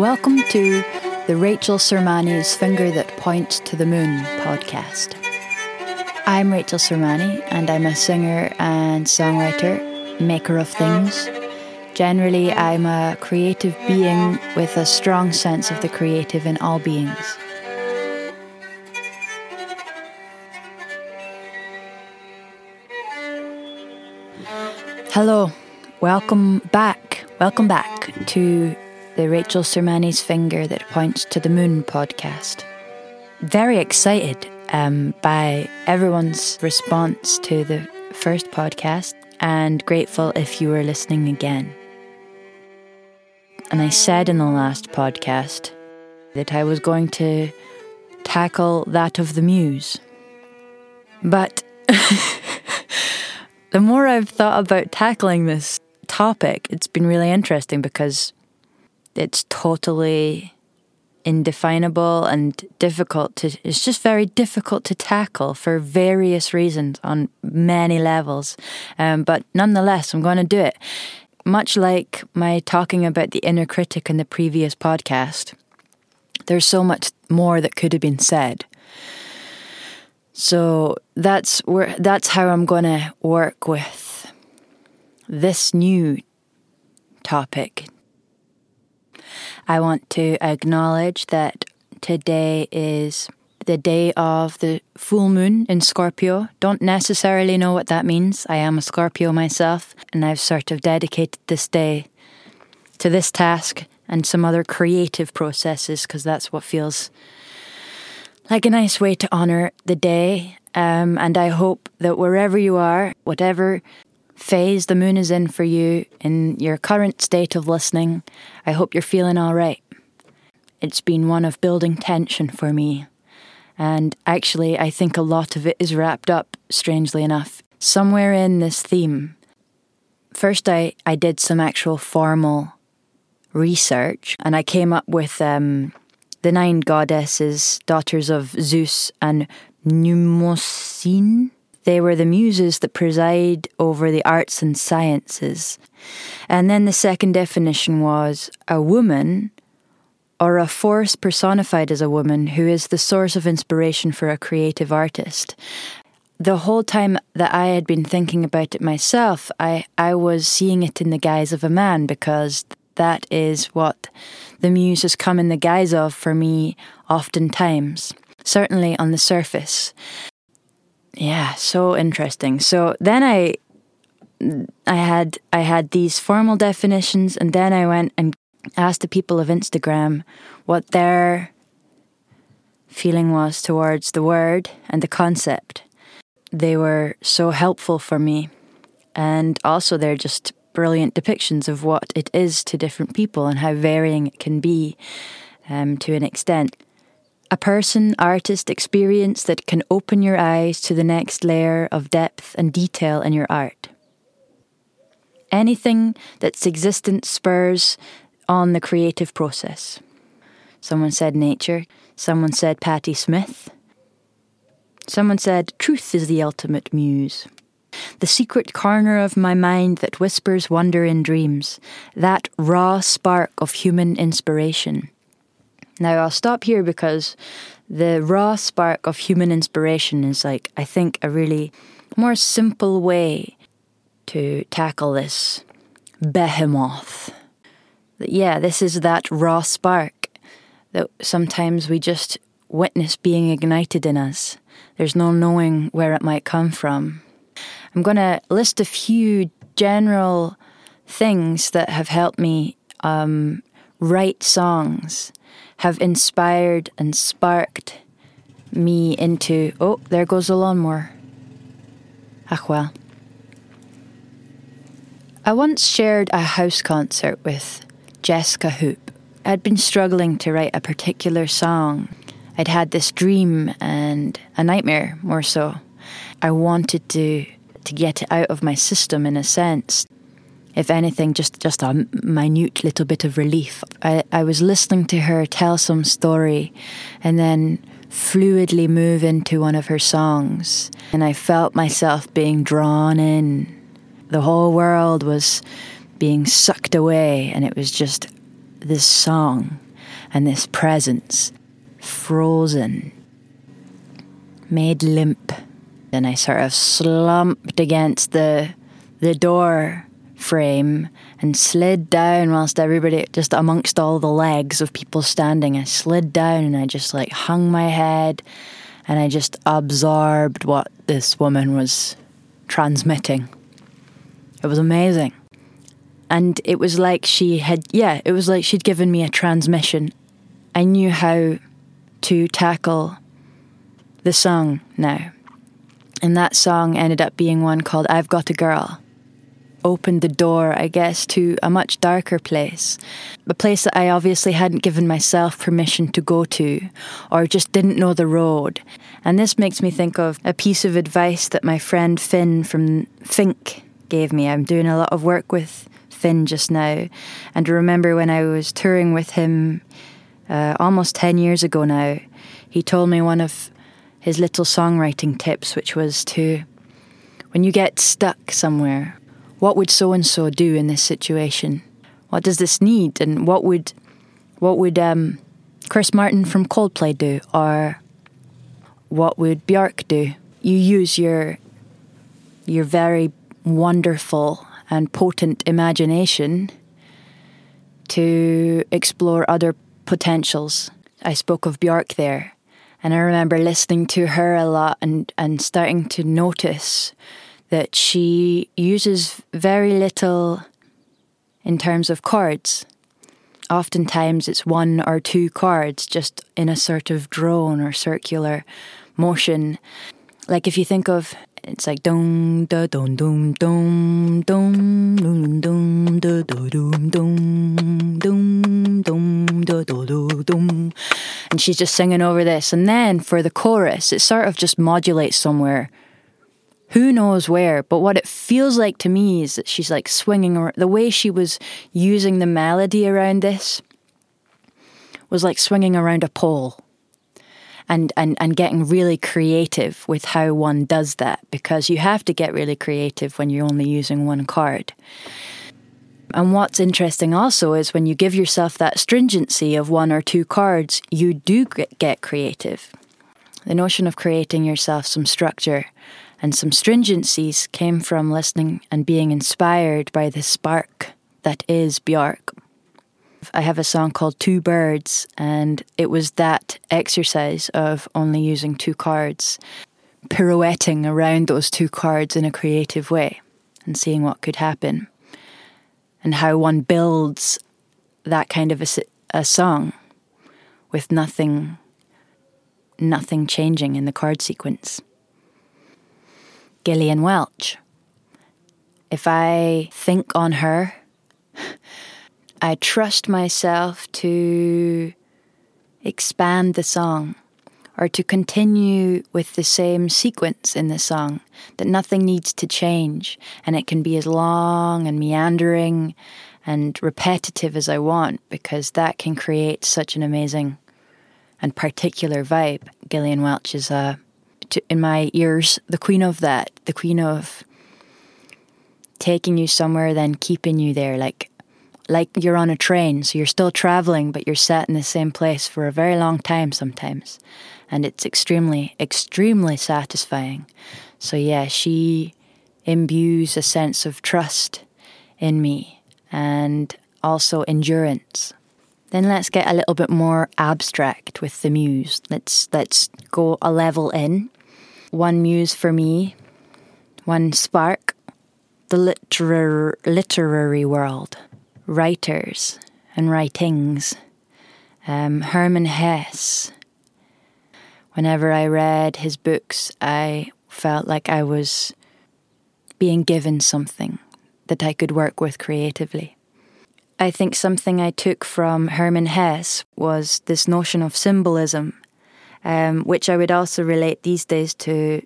Welcome to the Rachel Sermanni's Finger That Points to the Moon podcast. I'm Rachel Sermanni, and I'm a singer and songwriter, maker of things. Generally, I'm a creative being with a strong sense of the creative in all beings. Hello, welcome back. Welcome back to the Rachel Sermanni's Finger That Points to the Moon podcast. Very excited um, by everyone's response to the first podcast and grateful if you were listening again. And I said in the last podcast that I was going to tackle that of the muse. But the more I've thought about tackling this topic, it's been really interesting because it's totally indefinable and difficult to it's just very difficult to tackle for various reasons on many levels. Um, but nonetheless i'm going to do it. Much like my talking about the inner critic in the previous podcast there's so much more that could have been said. So that's where that's how i'm going to work with this new topic I want to acknowledge that today is the day of the full moon in Scorpio. Don't necessarily know what that means. I am a Scorpio myself, and I've sort of dedicated this day to this task and some other creative processes because that's what feels like a nice way to honor the day. Um, and I hope that wherever you are, whatever phase the moon is in for you in your current state of listening, I hope you're feeling all right. It's been one of building tension for me. And actually, I think a lot of it is wrapped up, strangely enough, somewhere in this theme. First, I, I did some actual formal research and I came up with um, the nine goddesses, daughters of Zeus and Mnemosyne. They were the muses that preside over the arts and sciences. And then the second definition was a woman or a force personified as a woman who is the source of inspiration for a creative artist. The whole time that I had been thinking about it myself, I, I was seeing it in the guise of a man because that is what the muse has come in the guise of for me oftentimes, certainly on the surface. Yeah, so interesting. So then I I had I had these formal definitions and then I went and asked the people of Instagram what their feeling was towards the word and the concept. They were so helpful for me. And also they're just brilliant depictions of what it is to different people and how varying it can be um, to an extent a person, artist, experience that can open your eyes to the next layer of depth and detail in your art. Anything that's existence spurs on the creative process. Someone said nature, someone said Patti Smith. Someone said truth is the ultimate muse. The secret corner of my mind that whispers wonder in dreams, that raw spark of human inspiration. Now, I'll stop here because the raw spark of human inspiration is like, I think, a really more simple way to tackle this behemoth. Yeah, this is that raw spark that sometimes we just witness being ignited in us. There's no knowing where it might come from. I'm going to list a few general things that have helped me um, write songs have inspired and sparked me into, oh, there goes the lawnmower. Ah, well. I once shared a house concert with Jessica Hoop. I'd been struggling to write a particular song. I'd had this dream and a nightmare, more so. I wanted to to get it out of my system in a sense if anything, just, just a minute little bit of relief. I, I was listening to her tell some story and then fluidly move into one of her songs, and I felt myself being drawn in. The whole world was being sucked away, and it was just this song. and this presence frozen, made limp. And I sort of slumped against the the door frame and slid down whilst everybody just amongst all the legs of people standing. I slid down and I just like hung my head and I just absorbed what this woman was transmitting. It was amazing. And it was like she had, yeah, it was like she'd given me a transmission. I knew how to tackle the song now. And that song ended up being one called I've Got a Girl. Opened the door, I guess, to a much darker place. A place that I obviously hadn't given myself permission to go to, or just didn't know the road. And this makes me think of a piece of advice that my friend Finn from Fink gave me. I'm doing a lot of work with Finn just now. And I remember when I was touring with him uh, almost 10 years ago now, he told me one of his little songwriting tips, which was to, when you get stuck somewhere, what would so and so do in this situation? What does this need? And what would, what would um, Chris Martin from Coldplay do? Or what would Björk do? You use your your very wonderful and potent imagination to explore other potentials. I spoke of Björk there, and I remember listening to her a lot and, and starting to notice that she uses very little in terms of chords. Oftentimes it's one or two chords just in a sort of drone or circular motion. Like if you think of it's like dum da dum dum dum dum dum dum da dum dum dum dum da dum dum and she's just singing over this and then for the chorus it sort of just modulates somewhere who knows where but what it feels like to me is that she's like swinging around the way she was using the melody around this was like swinging around a pole and, and, and getting really creative with how one does that because you have to get really creative when you're only using one chord. And what's interesting also is when you give yourself that stringency of one or two chords, you do get creative. The notion of creating yourself some structure and some stringencies came from listening and being inspired by the spark that is Björk. I have a song called Two Birds, and it was that exercise of only using two chords, pirouetting around those two chords in a creative way and seeing what could happen, and how one builds that kind of a, a song with nothing nothing changing in the chord sequence. Gillian Welch. If I think on her, I trust myself to expand the song or to continue with the same sequence in the song, that nothing needs to change and it can be as long and meandering and repetitive as I want because that can create such an amazing and particular vibe. Gillian Welch is, uh, in my ears, the queen of that, the queen of taking you somewhere, then keeping you there. Like like you're on a train, so you're still traveling, but you're sat in the same place for a very long time sometimes. And it's extremely, extremely satisfying. So, yeah, she imbues a sense of trust in me and also endurance. Then let's get a little bit more abstract with the muse. Let's let's go a level in. One muse for me, one spark, the literar- literary world writers and writings. Um, Hermann Hesse. Whenever I read his books, I felt like I was being given something that I could work with creatively. I think something I took from Hermann Hesse was this notion of symbolism, um, which I would also relate these days to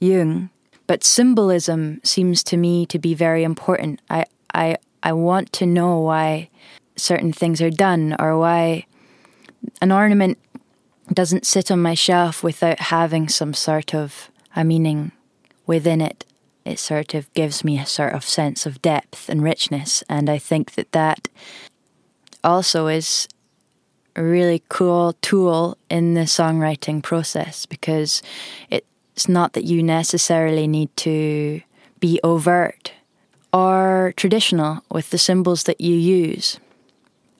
Jung. But symbolism seems to me to be very important. I, I I want to know why certain things are done or why an ornament doesn't sit on my shelf without having some sort of a meaning within it. It sort of gives me a sort of sense of depth and richness, and I think that that also is really cool tool in the songwriting process because it's not that you necessarily need to be overt or traditional with the symbols that you use.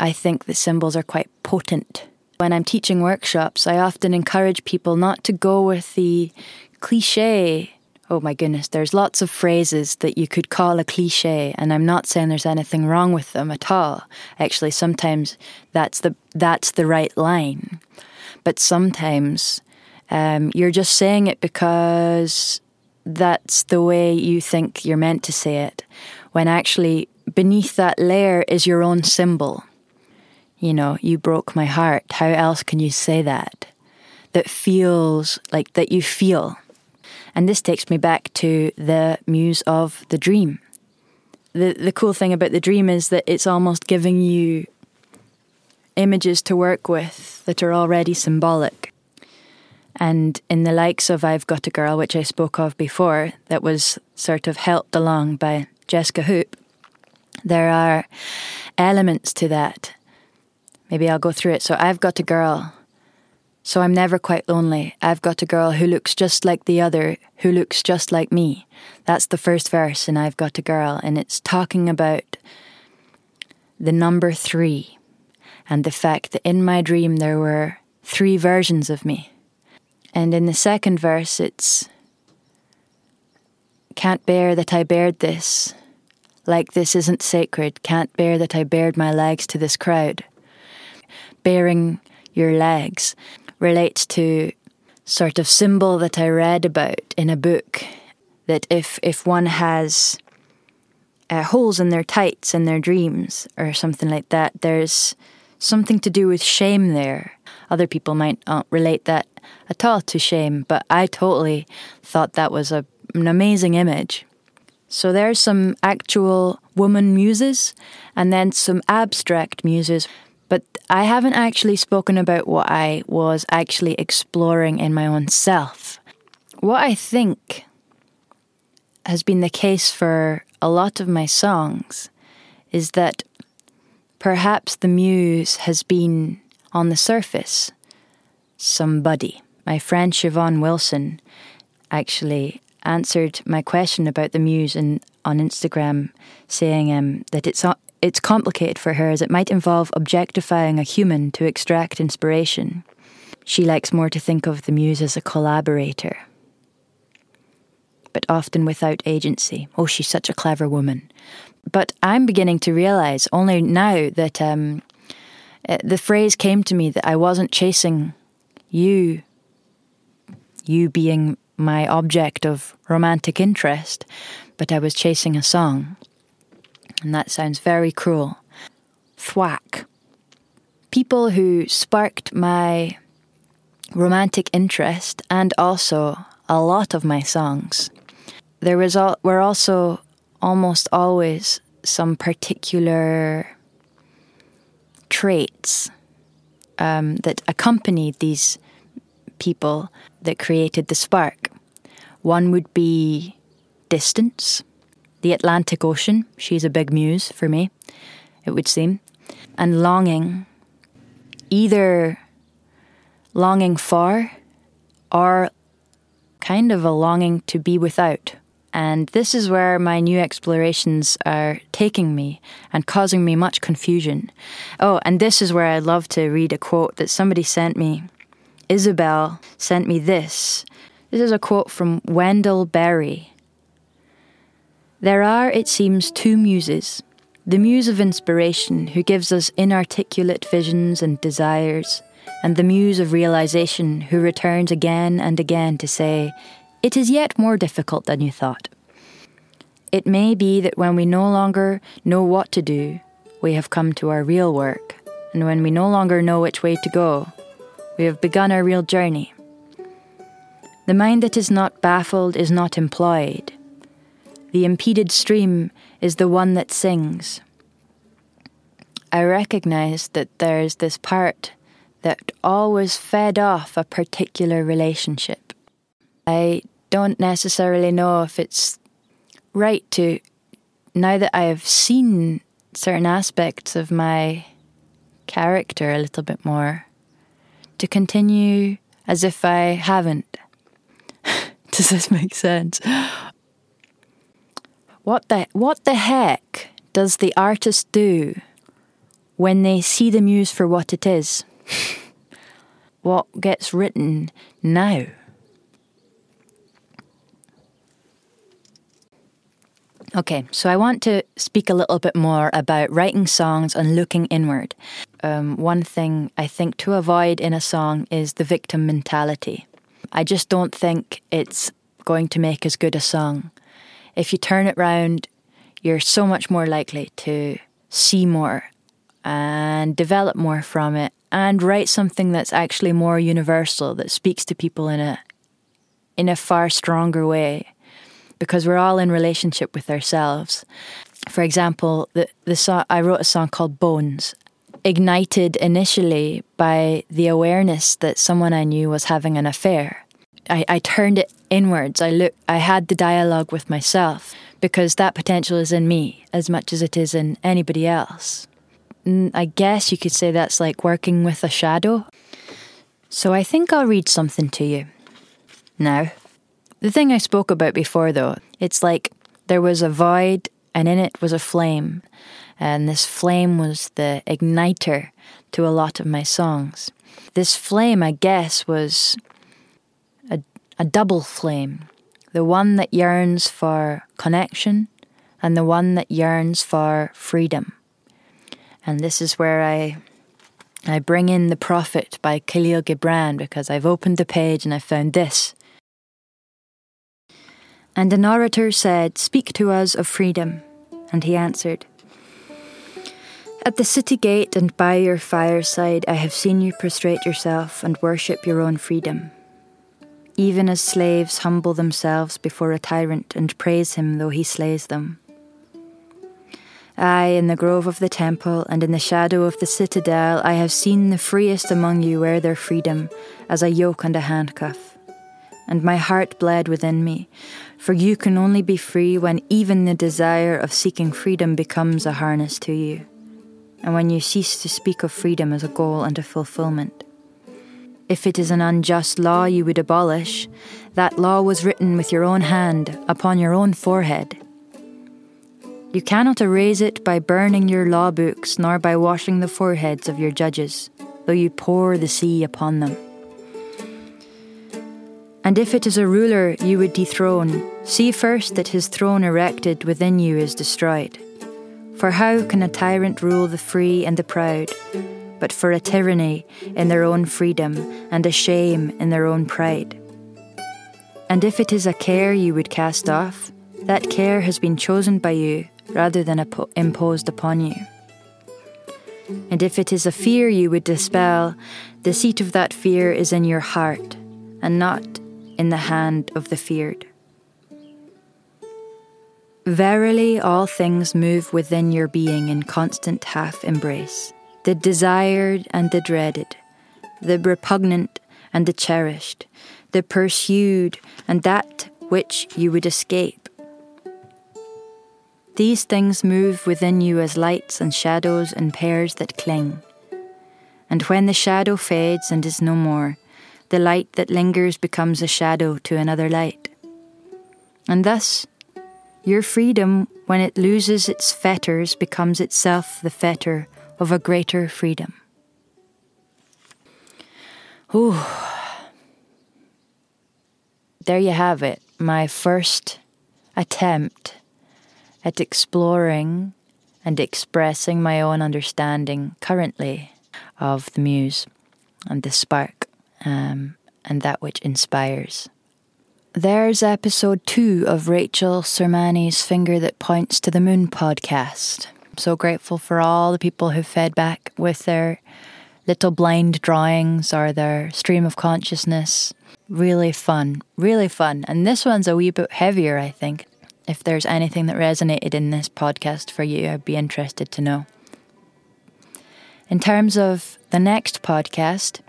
I think the symbols are quite potent. When I'm teaching workshops, I often encourage people not to go with the cliche. Oh my goodness, there's lots of phrases that you could call a cliche, and I'm not saying there's anything wrong with them at all. Actually, sometimes that's the that's the right line, but sometimes um, you're just saying it because that's the way you think you're meant to say it, when actually beneath that layer is your own symbol you know, you broke my heart. How else can you say that? That feels like that you feel. And this takes me back to the muse of the dream. The the cool thing about the dream is that it's almost giving you images to work with that are already symbolic. And in the likes of I've Got a Girl, which I spoke of before, that was sort of helped along by Jessica Hoop, there are elements to that Maybe I'll go through it. So I've got a girl. So I'm never quite lonely. I've got a girl who looks just like the other, who looks just like me. That's the first verse, and I've got a girl. And it's talking about the number three and the fact that in my dream there were three versions of me. And in the second verse, it's can't bear that I bared this. Like this isn't sacred. Can't bear that I bared my legs to this crowd baring your legs relates to sort of symbol that I read about in a book that if if one has uh, holes in their tights in their dreams or something like that, there's something to do with shame there. Other people might not relate that at all to shame, but I totally thought that was a, an amazing image. So there's some actual woman muses and then some abstract muses but I haven't actually spoken about what I was actually exploring in my own self. What I think has been the case for a lot of my songs is that perhaps the muse has been on the surface somebody. My friend Siobhan Wilson actually answered my question about the muse in, on Instagram, saying um, that it's it's complicated for her as it might involve objectifying a human to extract inspiration. She likes more to think of the muse as a collaborator, but often without agency. Oh, she's such a clever woman. But I'm beginning to realize only now that um, uh, the phrase came to me that I wasn't chasing you, you being my object of romantic interest, but I was chasing a song and that sounds very cruel. Thwack. People who sparked my romantic interest and also a lot of my songs. There was al- were also almost always some particular traits um, that accompanied these people that created the spark. One would be distance the Atlantic Ocean. She's a big muse for me, it would seem. And longing, either longing for or kind of a longing to be without. And this is where my new explorations are taking me and causing me much confusion. Oh, and this is where I'd love to read a quote that somebody sent me. Isabel sent me this. This is a quote from Wendell Berry, there are, it seems, two muses the muse of inspiration, who gives us inarticulate visions and desires, and the muse of realization, who returns again and again to say, It is yet more difficult than you thought. It may be that when we no longer know what to do, we have come to our real work, and when we no longer know which way to go, we have begun our real journey. The mind that is not baffled is not employed, the impeded stream is the one that sings. I recognize that there's this part that always fed off a particular relationship. I don't necessarily know if it's right to, now that I have seen certain aspects of my character a little bit more, to continue as if I haven't. Does this make sense? What the what the heck does the artist do when they see the muse for what it is? what gets written now? Okay, so I want to speak a little bit more about writing songs and looking inward. Um, one thing I think to avoid in a song is the victim mentality. I just don't think it's going to make as good a song. If you turn it round, you're so much more likely to see more and develop more from it and write something that's actually more universal that speaks to people in a in a far stronger way because we're all in relationship with ourselves. For example, the, the song, I wrote a song called Bones, ignited initially by the awareness that someone I knew was having an affair. I, I turned it inwards. I look I had the dialogue with myself because that potential is in me as much as it is in anybody else. I guess you could say that's like working with a shadow. So I think I'll read something to you. Now, the thing I spoke about before, though, it's like there was a void and in it was a flame. And this flame was the igniter to a lot of my songs. This flame, I guess, was a, double flame the one that yearns for connection and the one that yearns for freedom. And this is where I I bring in The Prophet by Khalil Gibran because I've opened the page and I found this. And an orator said, Speak to us of freedom. And he answered, At the city gate and by your fireside, I have seen you prostrate yourself and worship your own freedom. Even as slaves humble themselves before a tyrant and praise him though he slays them. Aye, in the grove of the temple and in the shadow of the citadel, I have seen the freest among you wear their freedom as a yoke and a handcuff. And my heart bled within me, for you can only be free when even the desire of seeking freedom becomes a harness to you, and when you cease to speak of freedom as a goal and a fulfillment. If it is an unjust law you would abolish, that law was written with your own hand upon your own forehead. You cannot erase it by burning your law books, nor by washing the foreheads of your judges, though you pour the sea upon them. And if it is a ruler you would dethrone, see first that his throne erected within you is destroyed. For how can a tyrant rule the free and the proud, but for a tyranny in their own freedom and a shame in their own pride? And if it is a care you would cast off, that care has been chosen by you rather than imposed upon you. And if it is a fear you would dispel, the seat of that fear is in your heart, and not in the hand of the feared. Verily, all things move within your being in constant half embrace the desired and the dreaded, the repugnant and the cherished, the pursued and that which you would escape. These things move within you as lights and shadows and pairs that cling. And when the shadow fades and is no more, the light that lingers becomes a shadow to another light. And thus, your freedom, when it loses its fetters, becomes itself the fetter of a greater freedom. Ooh. There you have it, my first attempt at exploring and expressing my own understanding currently of the muse and the spark um, and that which inspires. There's episode two of Rachel Sermanni's Finger That Points to the Moon podcast. So grateful for all the people who fed back with their little blind drawings or their stream of consciousness. Really fun, really fun. And this one's a wee bit heavier, I think. If there's anything that resonated in this podcast for you, I'd be interested to know. In terms of the next podcast,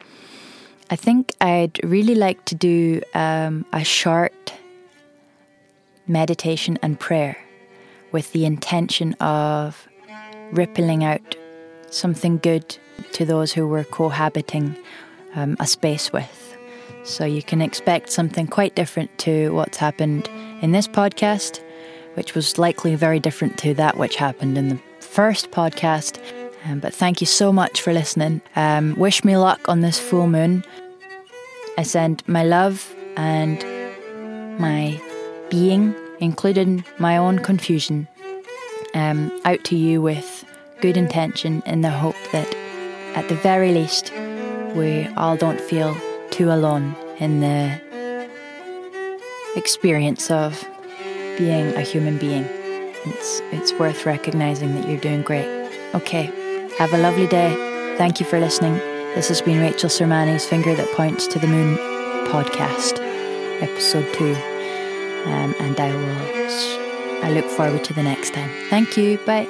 I think I'd really like to do um, a short meditation and prayer with the intention of rippling out something good to those who we're cohabiting um, a space with. So you can expect something quite different to what's happened in this podcast, which was likely very different to that which happened in the first podcast. Um, but thank you so much for listening. Um, wish me luck on this full moon. I send my love and my being, including my own confusion, um, out to you with good intention in the hope that at the very least we all don't feel too alone in the experience of being a human being. It's, it's worth recognizing that you're doing great. Okay, have a lovely day. Thank you for listening. This has been Rachel Sermanni's Finger That Points to the Moon podcast, episode two. Um, and I will, I look forward to the next time. Thank you. Bye.